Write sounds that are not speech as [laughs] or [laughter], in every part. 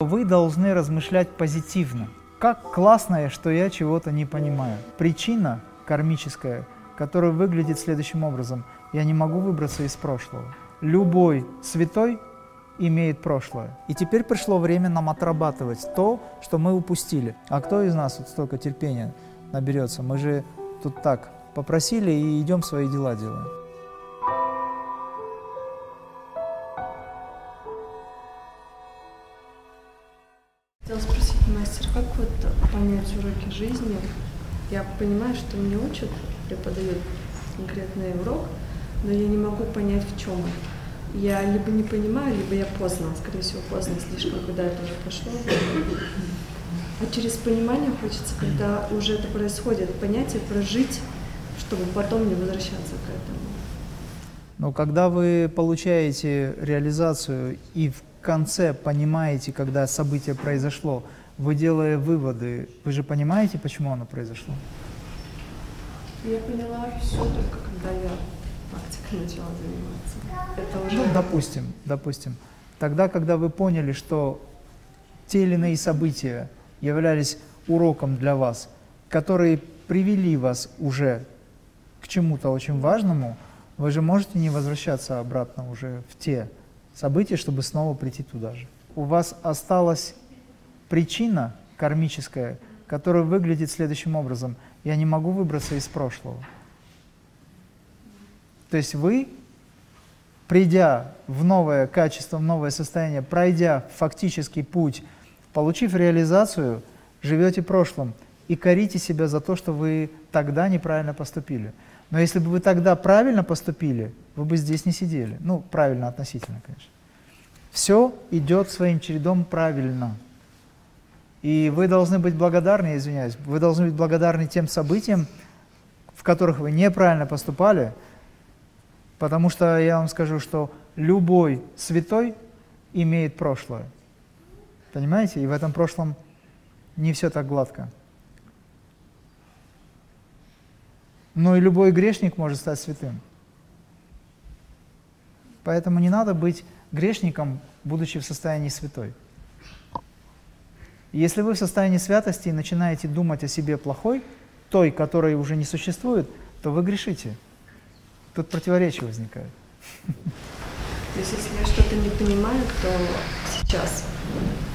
Вы должны размышлять позитивно. Как классно, что я чего-то не понимаю. Причина кармическая, которая выглядит следующим образом. Я не могу выбраться из прошлого. Любой святой имеет прошлое. И теперь пришло время нам отрабатывать то, что мы упустили. А кто из нас вот столько терпения наберется? Мы же тут так попросили и идем свои дела делаем. Жизни? Я понимаю, что мне учат, преподают конкретный урок, но я не могу понять, в чем он. Я либо не понимаю, либо я поздно, скорее всего, поздно слишком, когда это уже пошло. А через понимание хочется, когда уже это происходит, понятие прожить, чтобы потом не возвращаться к этому. Но когда вы получаете реализацию и в конце понимаете, когда событие произошло, вы делая выводы, вы же понимаете, почему оно произошло? Я поняла все только когда я практикой начала заниматься. Это уже... Ну, допустим, допустим. Тогда, когда вы поняли, что те или иные события являлись уроком для вас, которые привели вас уже к чему-то очень важному, вы же можете не возвращаться обратно уже в те события, чтобы снова прийти туда же. У вас осталась причина кармическая, которая выглядит следующим образом. Я не могу выбраться из прошлого. То есть вы, придя в новое качество, в новое состояние, пройдя фактический путь, получив реализацию, живете прошлым и корите себя за то, что вы тогда неправильно поступили. Но если бы вы тогда правильно поступили, вы бы здесь не сидели. Ну, правильно относительно, конечно. Все идет своим чередом правильно. И вы должны быть благодарны, извиняюсь, вы должны быть благодарны тем событиям, в которых вы неправильно поступали, потому что я вам скажу, что любой святой имеет прошлое. Понимаете? И в этом прошлом не все так гладко. Но и любой грешник может стать святым. Поэтому не надо быть грешником, будучи в состоянии святой. Если вы в состоянии святости и начинаете думать о себе плохой, той, которой уже не существует, то вы грешите. Тут противоречие возникает. То есть, если я что-то не понимаю, то сейчас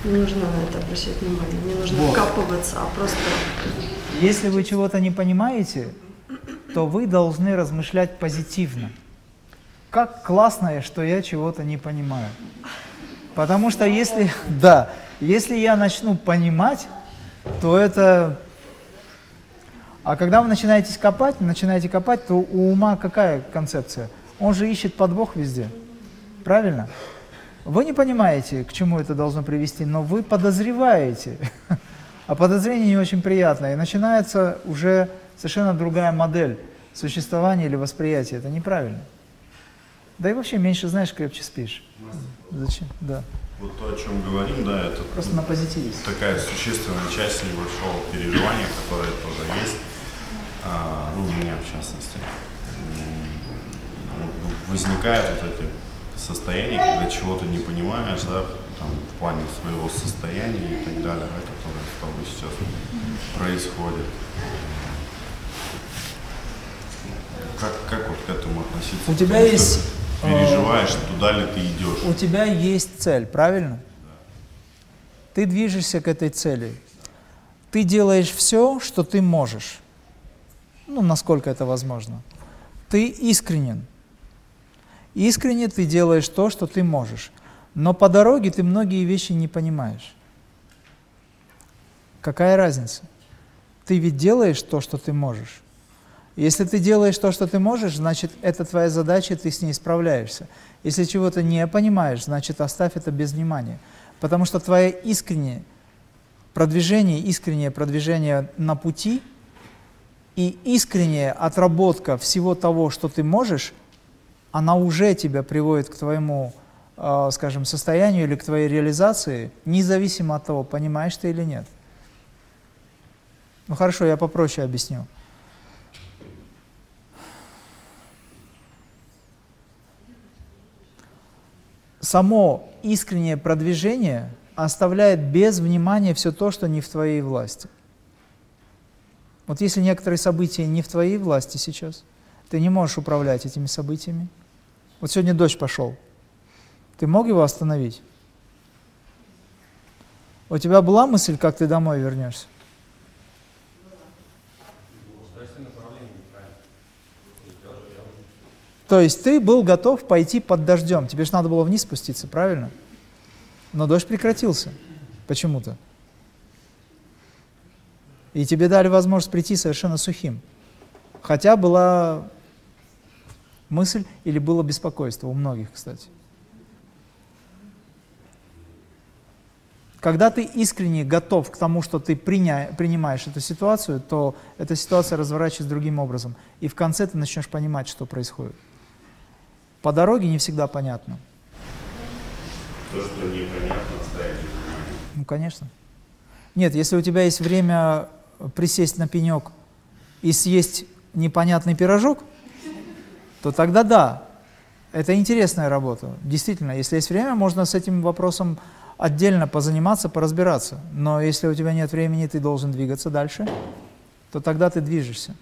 не нужно на это обращать внимание, не нужно вот. вкапываться, а просто... Если вы чего-то не понимаете, то вы должны размышлять позитивно. Как классно, что я чего-то не понимаю. Потому что если, [laughs] да, если я начну понимать, то это... А когда вы начинаете копать, начинаете копать, то у ума какая концепция? Он же ищет подвох везде. Правильно? Вы не понимаете, к чему это должно привести, но вы подозреваете. [laughs] А подозрение не очень приятное. И начинается уже совершенно другая модель существования или восприятия. Это неправильно. Да и вообще меньше знаешь, крепче спишь. Зачем? Да. Вот то, о чем говорим, да, это Просто на позитиве. такая существенная часть небольшого переживания, которое тоже есть, а, ну, у меня в частности. Возникает вот эти состояния, когда чего-то не понимаешь, да, там, в плане своего состояния и так далее, да, которое с тобой сейчас происходит. Как, как вот к этому относиться? У тебя есть переживаешь, туда ли ты идешь. У тебя есть цель, правильно? Ты движешься к этой цели. Ты делаешь все, что ты можешь. Ну, насколько это возможно. Ты искренен. Искренне ты делаешь то, что ты можешь. Но по дороге ты многие вещи не понимаешь. Какая разница? Ты ведь делаешь то, что ты можешь. Если ты делаешь то, что ты можешь, значит, это твоя задача, ты с ней справляешься. Если чего-то не понимаешь, значит, оставь это без внимания. Потому что твое искреннее продвижение, искреннее продвижение на пути и искренняя отработка всего того, что ты можешь, она уже тебя приводит к твоему, э, скажем, состоянию или к твоей реализации, независимо от того, понимаешь ты или нет. Ну хорошо, я попроще объясню. Само искреннее продвижение оставляет без внимания все то, что не в твоей власти. Вот если некоторые события не в твоей власти сейчас, ты не можешь управлять этими событиями. Вот сегодня дождь пошел. Ты мог его остановить? У тебя была мысль, как ты домой вернешься? То есть ты был готов пойти под дождем. Тебе же надо было вниз спуститься, правильно? Но дождь прекратился почему-то. И тебе дали возможность прийти совершенно сухим. Хотя была мысль или было беспокойство у многих, кстати. Когда ты искренне готов к тому, что ты приня, принимаешь эту ситуацию, то эта ситуация разворачивается другим образом. И в конце ты начнешь понимать, что происходит. По дороге не всегда понятно. То, что непонятно, ставить Ну, конечно. Нет, если у тебя есть время присесть на пенек и съесть непонятный пирожок, то тогда да, это интересная работа. Действительно, если есть время, можно с этим вопросом отдельно позаниматься, поразбираться. Но если у тебя нет времени, ты должен двигаться дальше, то тогда ты движешься.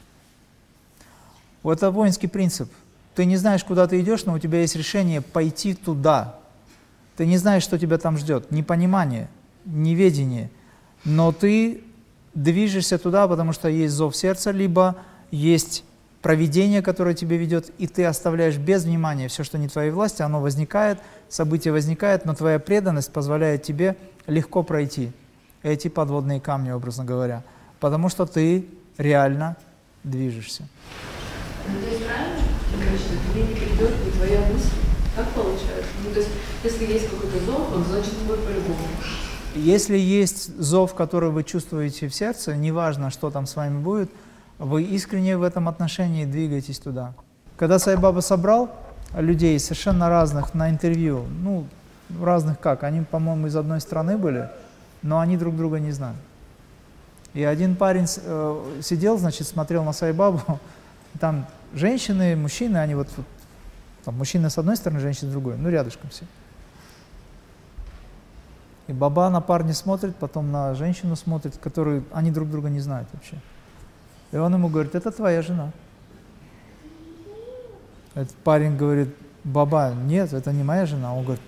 Вот это воинский принцип. Ты не знаешь, куда ты идешь, но у тебя есть решение пойти туда. Ты не знаешь, что тебя там ждет. Непонимание, неведение. Но ты движешься туда, потому что есть зов сердца, либо есть проведение, которое тебе ведет, и ты оставляешь без внимания все, что не твоей власти, оно возникает, событие возникает, но твоя преданность позволяет тебе легко пройти эти подводные камни, образно говоря, потому что ты реально движешься. Ну, то есть правильно, конечно, тебе не придет не твоя мысль. Как получается? Ну, то есть, если есть какой-то зов, он значит твой по-любому. Если есть зов, который вы чувствуете в сердце, неважно, что там с вами будет, вы искренне в этом отношении двигаетесь туда. Когда Сайбаба собрал людей совершенно разных на интервью, ну, разных как, они, по-моему, из одной страны были, но они друг друга не знали. И один парень э, сидел, значит, смотрел на Сайбабу, [laughs] там женщины, мужчины, они вот, вот там мужчина с одной стороны, женщина с другой, ну, рядышком все. И баба на парня смотрит, потом на женщину смотрит, которые, они друг друга не знают вообще. И он ему говорит, это твоя жена. Этот парень говорит, баба, нет, это не моя жена. Он говорит,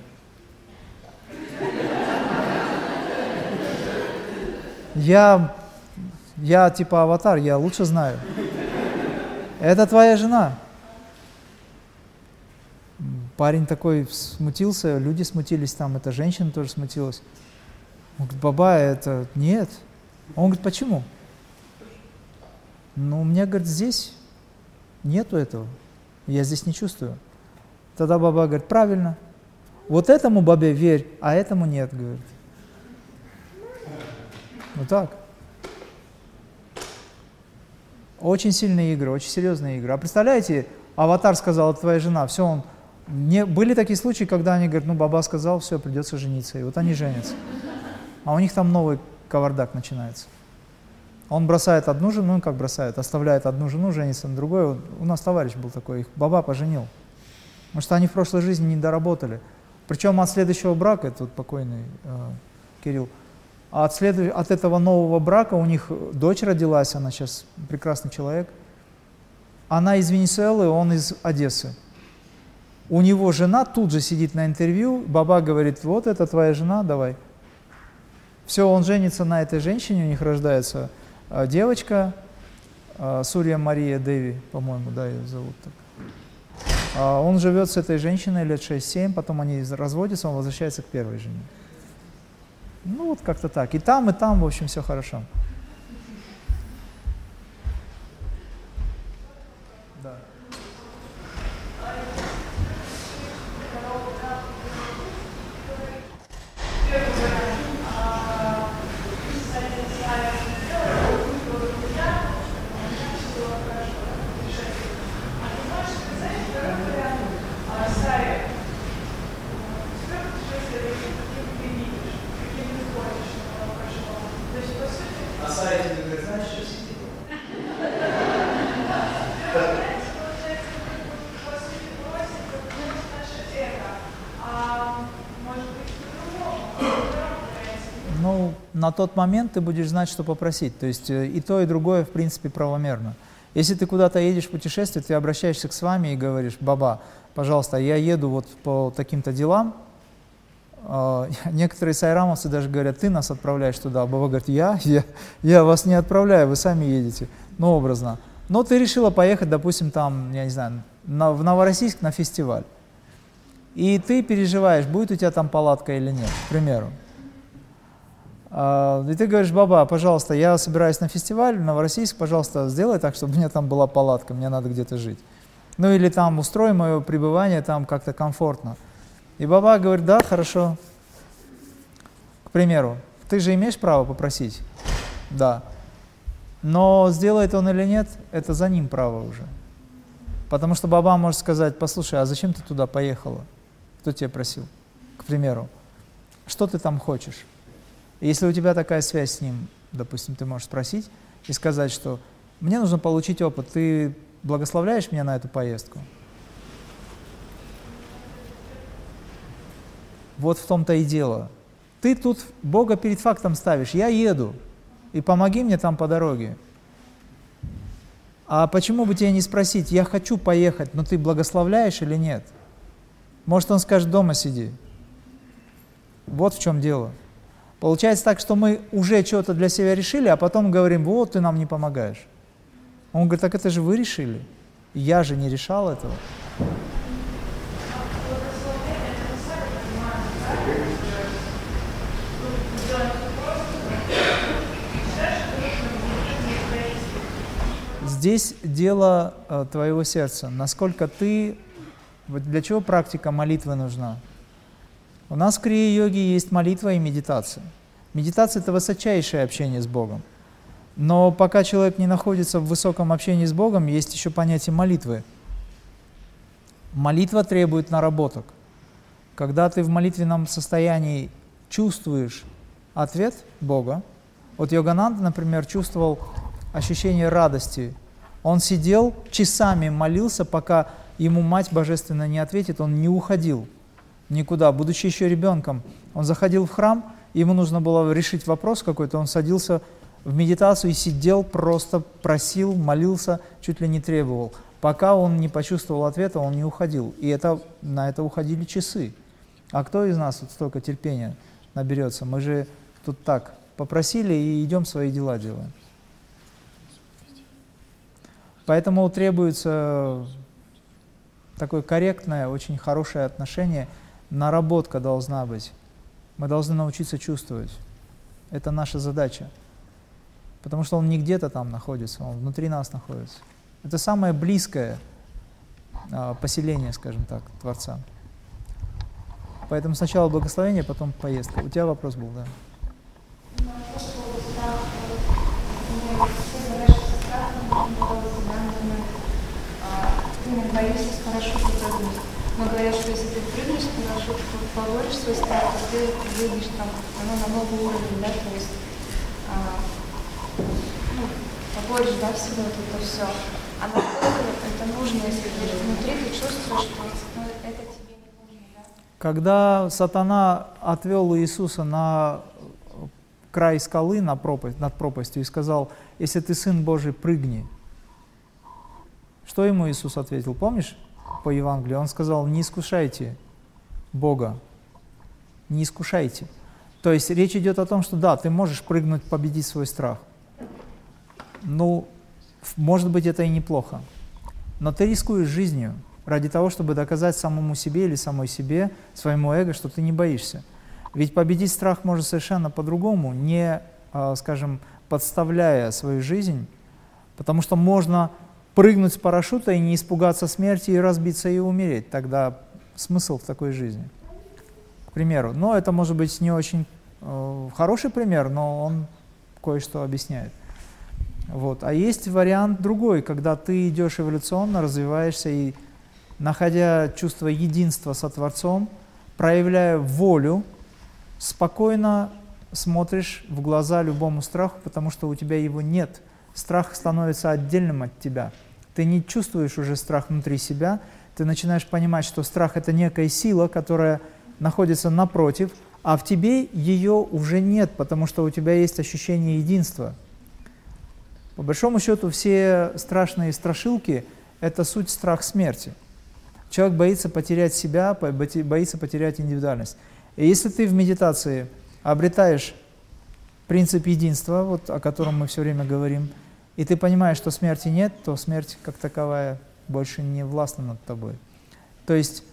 я, я типа аватар, я лучше знаю. Это твоя жена. Парень такой смутился, люди смутились там, эта женщина тоже смутилась. Он говорит, баба, это нет. Он говорит, почему? Ну, у меня, говорит, здесь нету этого. Я здесь не чувствую. Тогда баба говорит, правильно. Вот этому бабе верь, а этому нет, говорит. Вот так. Очень сильные игры, очень серьезные игры. А представляете, аватар сказал, твоя жена, все, он... Не, были такие случаи, когда они говорят, ну, баба сказал, все, придется жениться. И вот они женятся. А у них там новый кавардак начинается. Он бросает одну жену, ну как бросает, оставляет одну жену, женится на другой. У нас товарищ был такой, их баба поженил. Потому что они в прошлой жизни не доработали. Причем от следующего брака, это вот покойный э, Кирилл, а от, след... от этого нового брака у них дочь родилась, она сейчас прекрасный человек. Она из Венесуэлы, он из Одессы. У него жена тут же сидит на интервью, баба говорит, вот это твоя жена, давай. Все, он женится на этой женщине, у них рождается а, девочка, а, Сурья Мария Деви, по-моему, да, ее зовут так. Он живет с этой женщиной лет 6-7, потом они разводятся, он возвращается к первой жене. Ну, вот как-то так. И там, и там, в общем, все хорошо. Тот момент ты будешь знать, что попросить. То есть э, и то, и другое, в принципе, правомерно. Если ты куда-то едешь в путешествие, ты обращаешься к с вами и говоришь, баба, пожалуйста, я еду вот по таким-то делам, Uh, [laughs] некоторые сайрамовцы даже говорят, ты нас отправляешь туда. А Баба говорит, я? я? Я вас не отправляю, вы сами едете. Ну, образно. Но ты решила поехать, допустим, там, я не знаю, на, в Новороссийск на фестиваль. И ты переживаешь, будет у тебя там палатка или нет, к примеру. Uh, и ты говоришь, баба, пожалуйста, я собираюсь на фестиваль в Новороссийск, пожалуйста, сделай так, чтобы у меня там была палатка, мне надо где-то жить. Ну или там устрой мое пребывание там как-то комфортно. И баба говорит, да, хорошо. К примеру, ты же имеешь право попросить? Да. Но сделает он или нет, это за ним право уже. Потому что баба может сказать, послушай, а зачем ты туда поехала? Кто тебя просил? К примеру. Что ты там хочешь? Если у тебя такая связь с ним, допустим, ты можешь спросить и сказать, что мне нужно получить опыт, ты благословляешь меня на эту поездку? Вот в том-то и дело. Ты тут Бога перед фактом ставишь. Я еду, и помоги мне там по дороге. А почему бы тебе не спросить, я хочу поехать, но ты благословляешь или нет? Может, он скажет, дома сиди. Вот в чем дело. Получается так, что мы уже что-то для себя решили, а потом говорим, вот ты нам не помогаешь. Он говорит, так это же вы решили. Я же не решал этого. Здесь дело э, твоего сердца, насколько ты, для чего практика молитвы нужна. У нас в крия-йоге есть молитва и медитация. Медитация – это высочайшее общение с Богом. Но пока человек не находится в высоком общении с Богом, есть еще понятие молитвы. Молитва требует наработок. Когда ты в молитвенном состоянии чувствуешь ответ Бога, вот Йогананда, например, чувствовал ощущение радости он сидел, часами молился, пока ему мать божественная не ответит, он не уходил никуда, будучи еще ребенком. Он заходил в храм, ему нужно было решить вопрос какой-то, он садился в медитацию и сидел, просто просил, молился, чуть ли не требовал. Пока он не почувствовал ответа, он не уходил. И это, на это уходили часы. А кто из нас вот столько терпения наберется? Мы же тут так попросили и идем свои дела делаем. Поэтому требуется такое корректное, очень хорошее отношение, наработка должна быть. Мы должны научиться чувствовать. Это наша задача. Потому что он не где-то там находится, он внутри нас находится. Это самое близкое а, поселение, скажем так, Творца. Поэтому сначала благословение, потом поездка. У тебя вопрос был, да? с парашюта прыгнуть. Но говорят, что если ты прыгнешь с парашютку, поборешь свой страх, то ты выйдешь там, оно на новый уровень, да, то есть а, ну, поборешь, да, все вот это все. А насколько это нужно, если ты внутри ты чувствуешь, что ну, это тебе не нужно, да? Когда сатана отвел Иисуса на край скалы, на пропасть, над пропастью, и сказал, если ты Сын Божий, прыгни, что ему Иисус ответил? Помнишь по Евангелию? Он сказал, не искушайте Бога, не искушайте. То есть речь идет о том, что да, ты можешь прыгнуть, победить свой страх. Ну, может быть, это и неплохо. Но ты рискуешь жизнью ради того, чтобы доказать самому себе или самой себе, своему эго, что ты не боишься. Ведь победить страх можно совершенно по-другому, не, а, скажем, подставляя свою жизнь, потому что можно прыгнуть с парашюта и не испугаться смерти и разбиться и умереть. Тогда смысл в такой жизни, к примеру. Но это может быть не очень э, хороший пример, но он кое-что объясняет. Вот. А есть вариант другой, когда ты идешь эволюционно, развиваешься и, находя чувство единства со Творцом, проявляя волю, спокойно смотришь в глаза любому страху, потому что у тебя его нет – страх становится отдельным от тебя. Ты не чувствуешь уже страх внутри себя, ты начинаешь понимать, что страх – это некая сила, которая находится напротив, а в тебе ее уже нет, потому что у тебя есть ощущение единства. По большому счету все страшные страшилки – это суть страх смерти. Человек боится потерять себя, боится потерять индивидуальность. И если ты в медитации обретаешь принцип единства, вот о котором мы все время говорим, и ты понимаешь, что смерти нет, то смерть как таковая больше не властна над тобой. То есть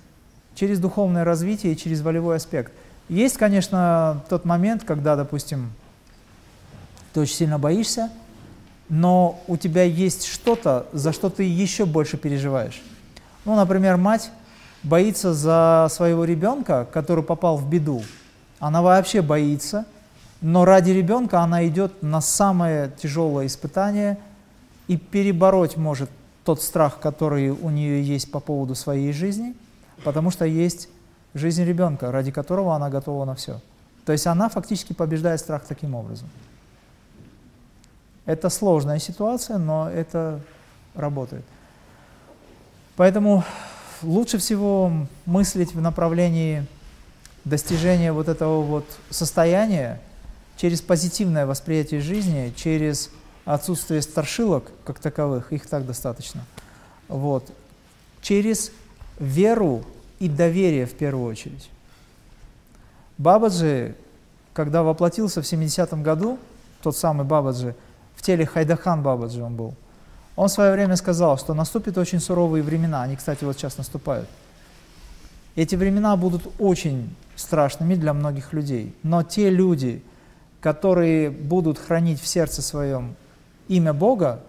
через духовное развитие и через волевой аспект – есть, конечно, тот момент, когда, допустим, ты очень сильно боишься, но у тебя есть что-то, за что ты еще больше переживаешь. Ну, например, мать боится за своего ребенка, который попал в беду. Она вообще боится, но ради ребенка она идет на самое тяжелое испытание и перебороть может тот страх, который у нее есть по поводу своей жизни, потому что есть жизнь ребенка, ради которого она готова на все. То есть она фактически побеждает страх таким образом. Это сложная ситуация, но это работает. Поэтому лучше всего мыслить в направлении достижения вот этого вот состояния через позитивное восприятие жизни, через отсутствие старшилок как таковых, их так достаточно, вот, через веру и доверие в первую очередь. Бабаджи, когда воплотился в 70-м году, тот самый Бабаджи, в теле Хайдахан Бабаджи он был, он в свое время сказал, что наступят очень суровые времена, они, кстати, вот сейчас наступают. Эти времена будут очень страшными для многих людей, но те люди, которые будут хранить в сердце своем имя Бога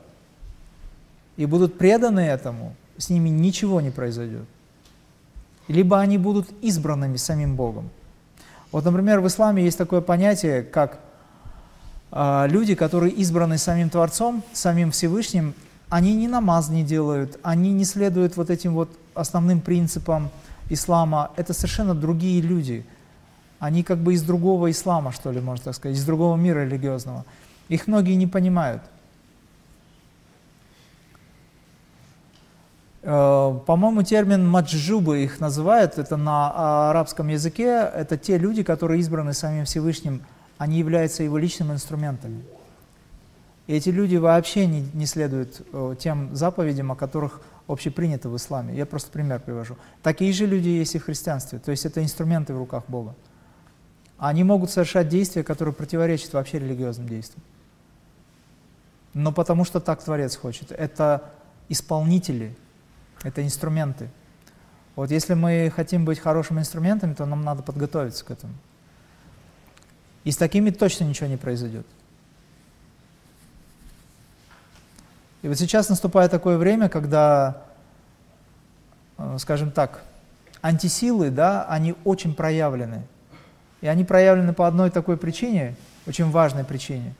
и будут преданы этому, с ними ничего не произойдет либо они будут избранными самим Богом. Вот, например, в исламе есть такое понятие, как э, люди, которые избраны самим Творцом, самим Всевышним, они не намаз не делают, они не следуют вот этим вот основным принципам ислама. Это совершенно другие люди. Они как бы из другого ислама, что ли, можно так сказать, из другого мира религиозного. Их многие не понимают. Э, по-моему, термин маджубы их называют, это на арабском языке, это те люди, которые избраны самим Всевышним, они являются его личными инструментами. И эти люди вообще не, не следуют э, тем заповедям, о которых общепринято в исламе. Я просто пример привожу. Такие же люди есть и в христианстве, то есть это инструменты в руках Бога. Они могут совершать действия, которые противоречат вообще религиозным действиям. Но потому что так Творец хочет. Это исполнители, это инструменты. Вот если мы хотим быть хорошими инструментами, то нам надо подготовиться к этому. И с такими точно ничего не произойдет. И вот сейчас наступает такое время, когда, э, скажем так, антисилы, да, они очень проявлены. И они проявлены по одной такой причине, очень важной причине,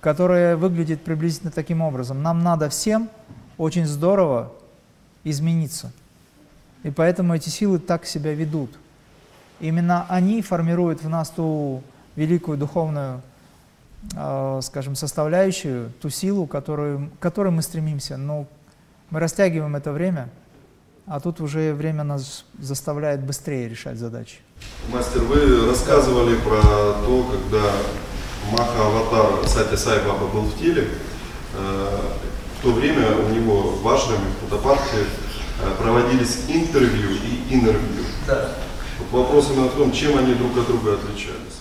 которая выглядит приблизительно таким образом. Нам надо всем очень здорово измениться. И поэтому эти силы так себя ведут. Именно они формируют в нас ту великую духовную, э, скажем, составляющую, ту силу, которую, к которой мы стремимся. Но мы растягиваем это время, а тут уже время нас заставляет быстрее решать задачи. Мастер, вы рассказывали про то, когда Маха Аватар Сати Сай Баба был в теле, э, в то время у него в Ашраме, в э, проводились интервью и интервью. Да. Вопрос именно в том, чем они друг от друга отличались.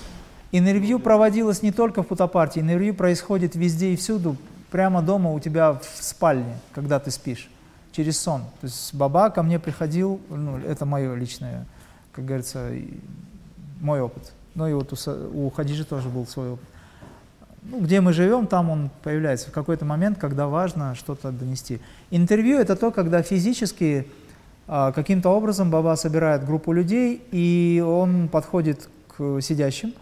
Интервью проводилось не только в Путапарте, интервью происходит везде и всюду, прямо дома у тебя в спальне, когда ты спишь, через сон. То есть Баба ко мне приходил, ну, это мое личное, как говорится, мой опыт. Ну и вот у, у Хадижи тоже был свой опыт ну, где мы живем, там он появляется в какой-то момент, когда важно что-то донести. Интервью – это то, когда физически а, каким-то образом Баба собирает группу людей, и он подходит к сидящим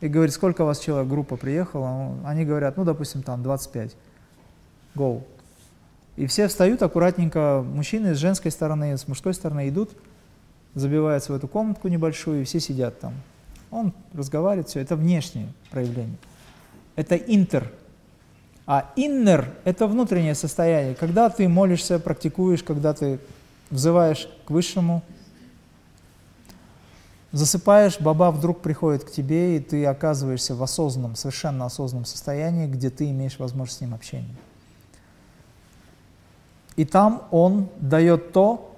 и говорит, сколько у вас человек, группа приехала, они говорят, ну, допустим, там 25, go. И все встают аккуратненько, мужчины с женской стороны, с мужской стороны идут, забиваются в эту комнатку небольшую, и все сидят там. Он разговаривает, все, это внешнее проявление это интер. А иннер – это внутреннее состояние, когда ты молишься, практикуешь, когда ты взываешь к Высшему. Засыпаешь, баба вдруг приходит к тебе, и ты оказываешься в осознанном, совершенно осознанном состоянии, где ты имеешь возможность с ним общения. И там он дает то,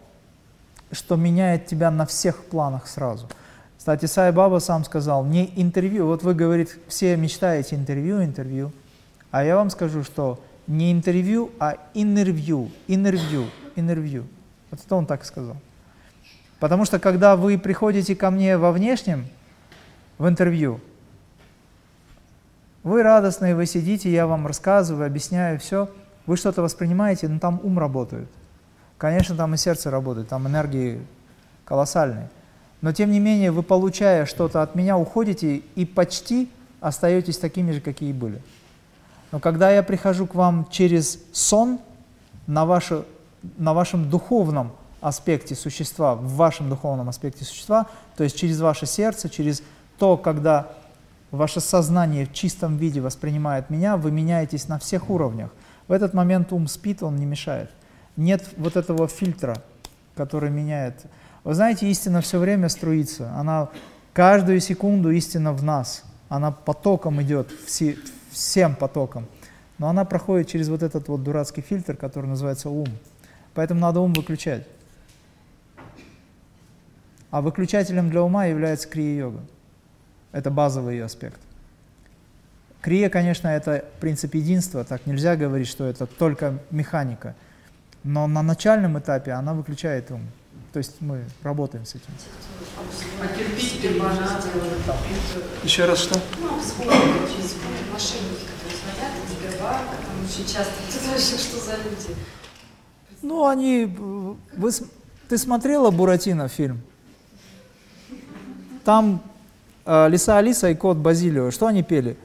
что меняет тебя на всех планах сразу. Кстати, Сай Баба сам сказал, не интервью, вот вы, говорит, все мечтаете интервью, интервью, а я вам скажу, что не интервью, а интервью, интервью, интервью. Вот это он так сказал. Потому что когда вы приходите ко мне во внешнем, в интервью, вы радостные, вы сидите, я вам рассказываю, объясняю все, вы что-то воспринимаете, но там ум работает. Конечно, там и сердце работает, там энергии колоссальные. Но тем не менее, вы, получая что-то от меня, уходите и почти остаетесь такими же, какие были. Но когда я прихожу к вам через сон на, ваше, на вашем духовном аспекте существа, в вашем духовном аспекте существа, то есть через ваше сердце, через то, когда ваше сознание в чистом виде воспринимает меня, вы меняетесь на всех уровнях. В этот момент ум спит, он не мешает. Нет вот этого фильтра, который меняет. Вы знаете, истина все время струится. Она каждую секунду истина в нас. Она потоком идет, все, всем потоком. Но она проходит через вот этот вот дурацкий фильтр, который называется ум. Поэтому надо ум выключать. А выключателем для ума является крия-йога. Это базовый ее аспект. Крия, конечно, это принцип единства, так нельзя говорить, что это только механика. Но на начальном этапе она выключает ум. То есть мы работаем с этим. Еще раз что? Ну, [laughs] они... Вы, ты смотрела Буратино фильм? Там э, Лиса Алиса и кот Базилио, что они пели?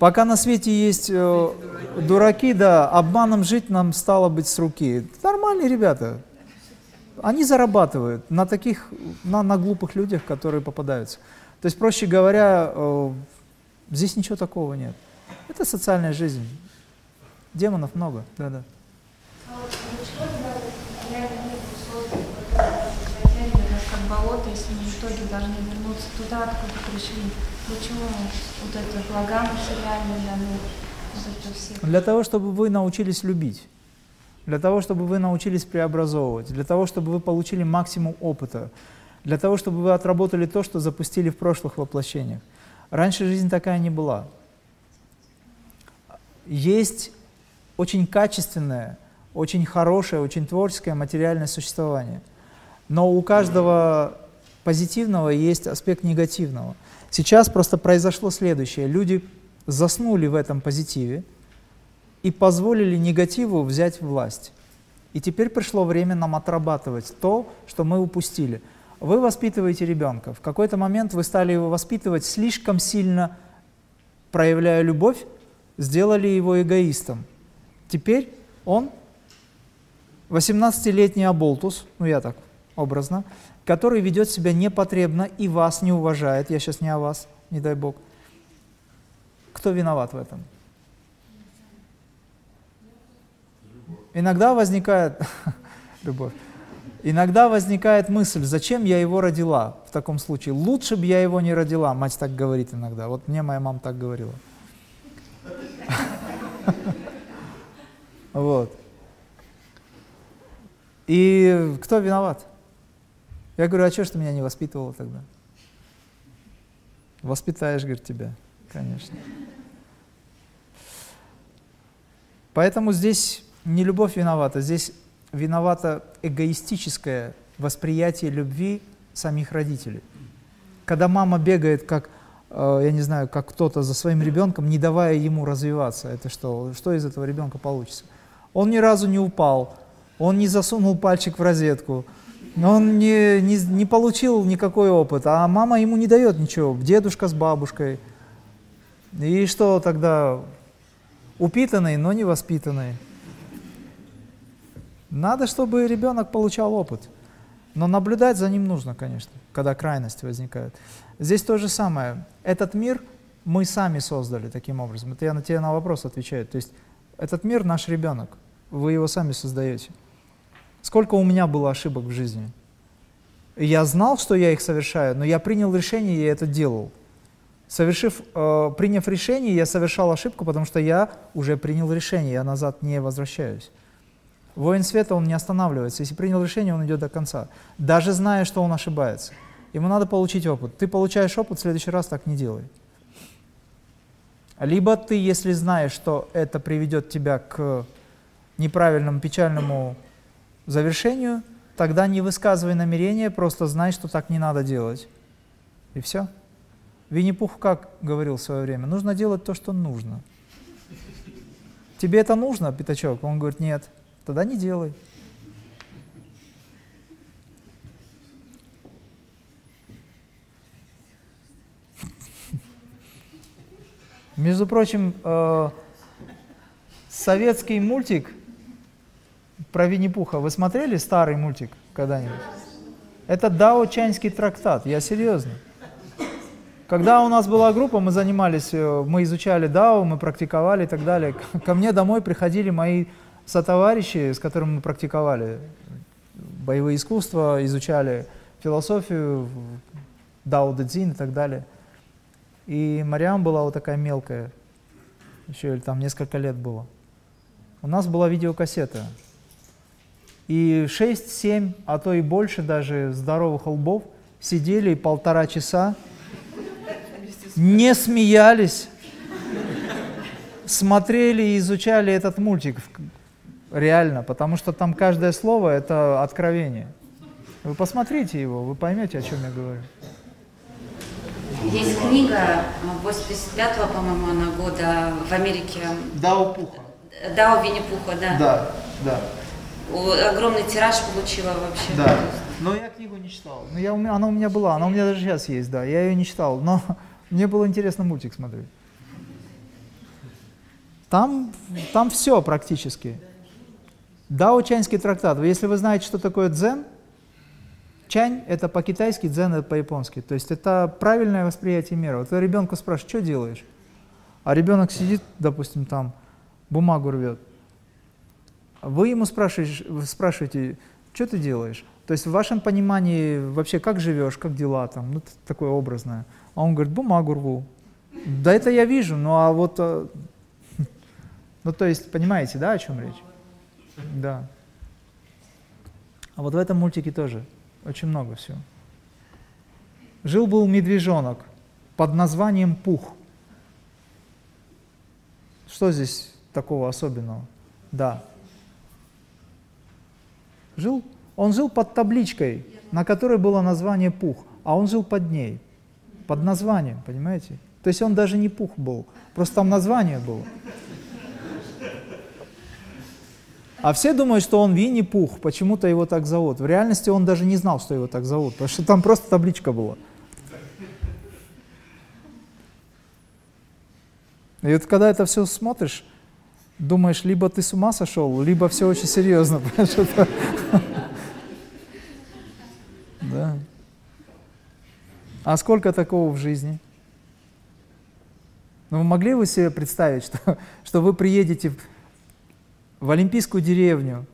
Пока на свете есть э, дураки, да, обманом жить нам стало быть с руки. Нормальные ребята. Они зарабатывают на таких, на, на глупых людях, которые попадаются. То есть, проще говоря, э, здесь ничего такого нет. Это социальная жизнь. Демонов много, да-да. болото, если мы в итоге должны вернуться туда, откуда пришли. Почему вот это блага материальные даны? Вот все. Для того, чтобы вы научились любить, для того, чтобы вы научились преобразовывать, для того, чтобы вы получили максимум опыта, для того, чтобы вы отработали то, что запустили в прошлых воплощениях. Раньше жизнь такая не была. Есть очень качественное, очень хорошее, очень творческое материальное существование. Но у каждого позитивного есть аспект негативного. Сейчас просто произошло следующее. Люди заснули в этом позитиве и позволили негативу взять власть. И теперь пришло время нам отрабатывать то, что мы упустили. Вы воспитываете ребенка. В какой-то момент вы стали его воспитывать слишком сильно, проявляя любовь, сделали его эгоистом. Теперь он 18-летний оболтус, ну я так образно, который ведет себя непотребно и вас не уважает, я сейчас не о вас, не дай Бог, кто виноват в этом? Иногда возникает [laughs] любовь. Иногда возникает мысль, зачем я его родила в таком случае? Лучше бы я его не родила, мать так говорит иногда. Вот мне моя мама так говорила. [laughs] Вот. И кто виноват? Я говорю, а что ж ты меня не воспитывала тогда? Воспитаешь, говорит, тебя, конечно. Поэтому здесь не любовь виновата, здесь виновато эгоистическое восприятие любви самих родителей. Когда мама бегает, как, э, я не знаю, как кто-то за своим ребенком, не давая ему развиваться, это что? Что из этого ребенка получится? Он ни разу не упал, он не засунул пальчик в розетку, он не, не, не получил никакой опыт, а мама ему не дает ничего, дедушка с бабушкой. И что тогда? Упитанный, но не воспитанный. Надо, чтобы ребенок получал опыт. Но наблюдать за ним нужно, конечно, когда крайности возникают. Здесь то же самое. Этот мир мы сами создали таким образом. Это я на тебя на вопрос отвечаю. То есть этот мир наш ребенок. Вы его сами создаете. Сколько у меня было ошибок в жизни? Я знал, что я их совершаю, но я принял решение и это делал. Совершив, э, приняв решение, я совершал ошибку, потому что я уже принял решение, я назад не возвращаюсь. Воин света, он не останавливается. Если принял решение, он идет до конца. Даже зная, что он ошибается. Ему надо получить опыт. Ты получаешь опыт, в следующий раз так не делай. Либо ты, если знаешь, что это приведет тебя к неправильному, печальному завершению, тогда не высказывай намерения, просто знай, что так не надо делать. И все. Винни-Пух как говорил в свое время? Нужно делать то, что нужно. Тебе это нужно, пятачок? Он говорит, нет. Тогда не делай. Между прочим, э, советский мультик про Винни-Пуха, вы смотрели старый мультик когда-нибудь? Это дао-чанский трактат, я серьезно. Когда у нас была группа, мы занимались, э, мы изучали дао, мы практиковали и так далее. Ко мне домой приходили мои сотоварищи, с которыми мы практиковали боевые искусства, изучали философию, дао дедзин и так далее. И Мариам была вот такая мелкая, еще там несколько лет было. У нас была видеокассета. И 6-7, а то и больше даже здоровых лбов сидели полтора часа не смеялись, смотрели и изучали этот мультик реально, потому что там каждое слово – это откровение. Вы посмотрите его, вы поймете, о чем я говорю. Есть книга 85-го, по-моему, она года в Америке. Дао Пуха. Дао Винни-Пуха, да. Да, да. Огромный тираж получила вообще. Да. Но я книгу не читал. Но я, она у меня была, она у меня даже сейчас есть, да. Я ее не читал, но [laughs] мне было интересно мультик смотреть. Там, там все практически. Дао-чаньский трактат. Если вы знаете, что такое дзен, чань – это по-китайски, дзен – это по-японски. То есть это правильное восприятие мира. Вот вы ребенка спрашиваете, что делаешь? А ребенок сидит, допустим, там, бумагу рвет. Вы ему спрашиваете, спрашиваете, что ты делаешь? То есть в вашем понимании вообще как живешь, как дела там, ну такое образное – а он говорит, бумагу рву. Да это я вижу, ну а вот... Э, [laughs] ну то есть, понимаете, да, о чем речь? Да. А вот в этом мультике тоже очень много всего. Жил-был медвежонок под названием Пух. Что здесь такого особенного? Да. Жил, он жил под табличкой, на которой было название Пух, а он жил под ней под названием, понимаете? То есть он даже не пух был, просто там название было. А все думают, что он Винни-Пух, почему-то его так зовут. В реальности он даже не знал, что его так зовут, потому что там просто табличка была. И вот когда это все смотришь, думаешь, либо ты с ума сошел, либо все очень серьезно. [laughs] [laughs] Да. А сколько такого в жизни? Ну, вы могли бы себе представить, [laughs] что, что вы приедете в, Олимпийскую деревню,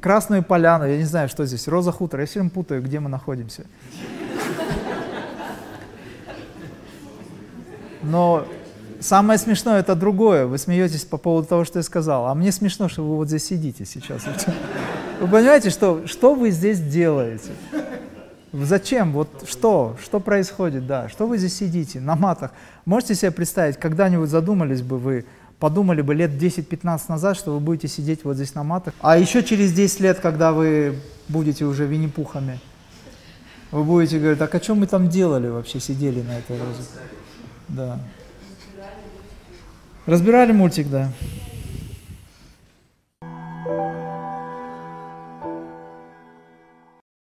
Красную Поляну, я не знаю, что здесь, Роза Хутор, я все время путаю, где мы находимся. Но самое смешное это другое. Вы смеетесь по поводу того, что я сказал. А мне смешно, что вы вот здесь сидите сейчас. Вы понимаете, что, что вы здесь делаете? Зачем? Вот что? Что происходит? Да. Что вы здесь сидите на матах? Можете себе представить, когда-нибудь задумались бы вы, подумали бы лет 10-15 назад, что вы будете сидеть вот здесь на матах? А еще через 10 лет, когда вы будете уже винни-пухами, вы будете говорить, так о чем мы там делали вообще, сидели на этой розе? Да. Разбирали мультик, да.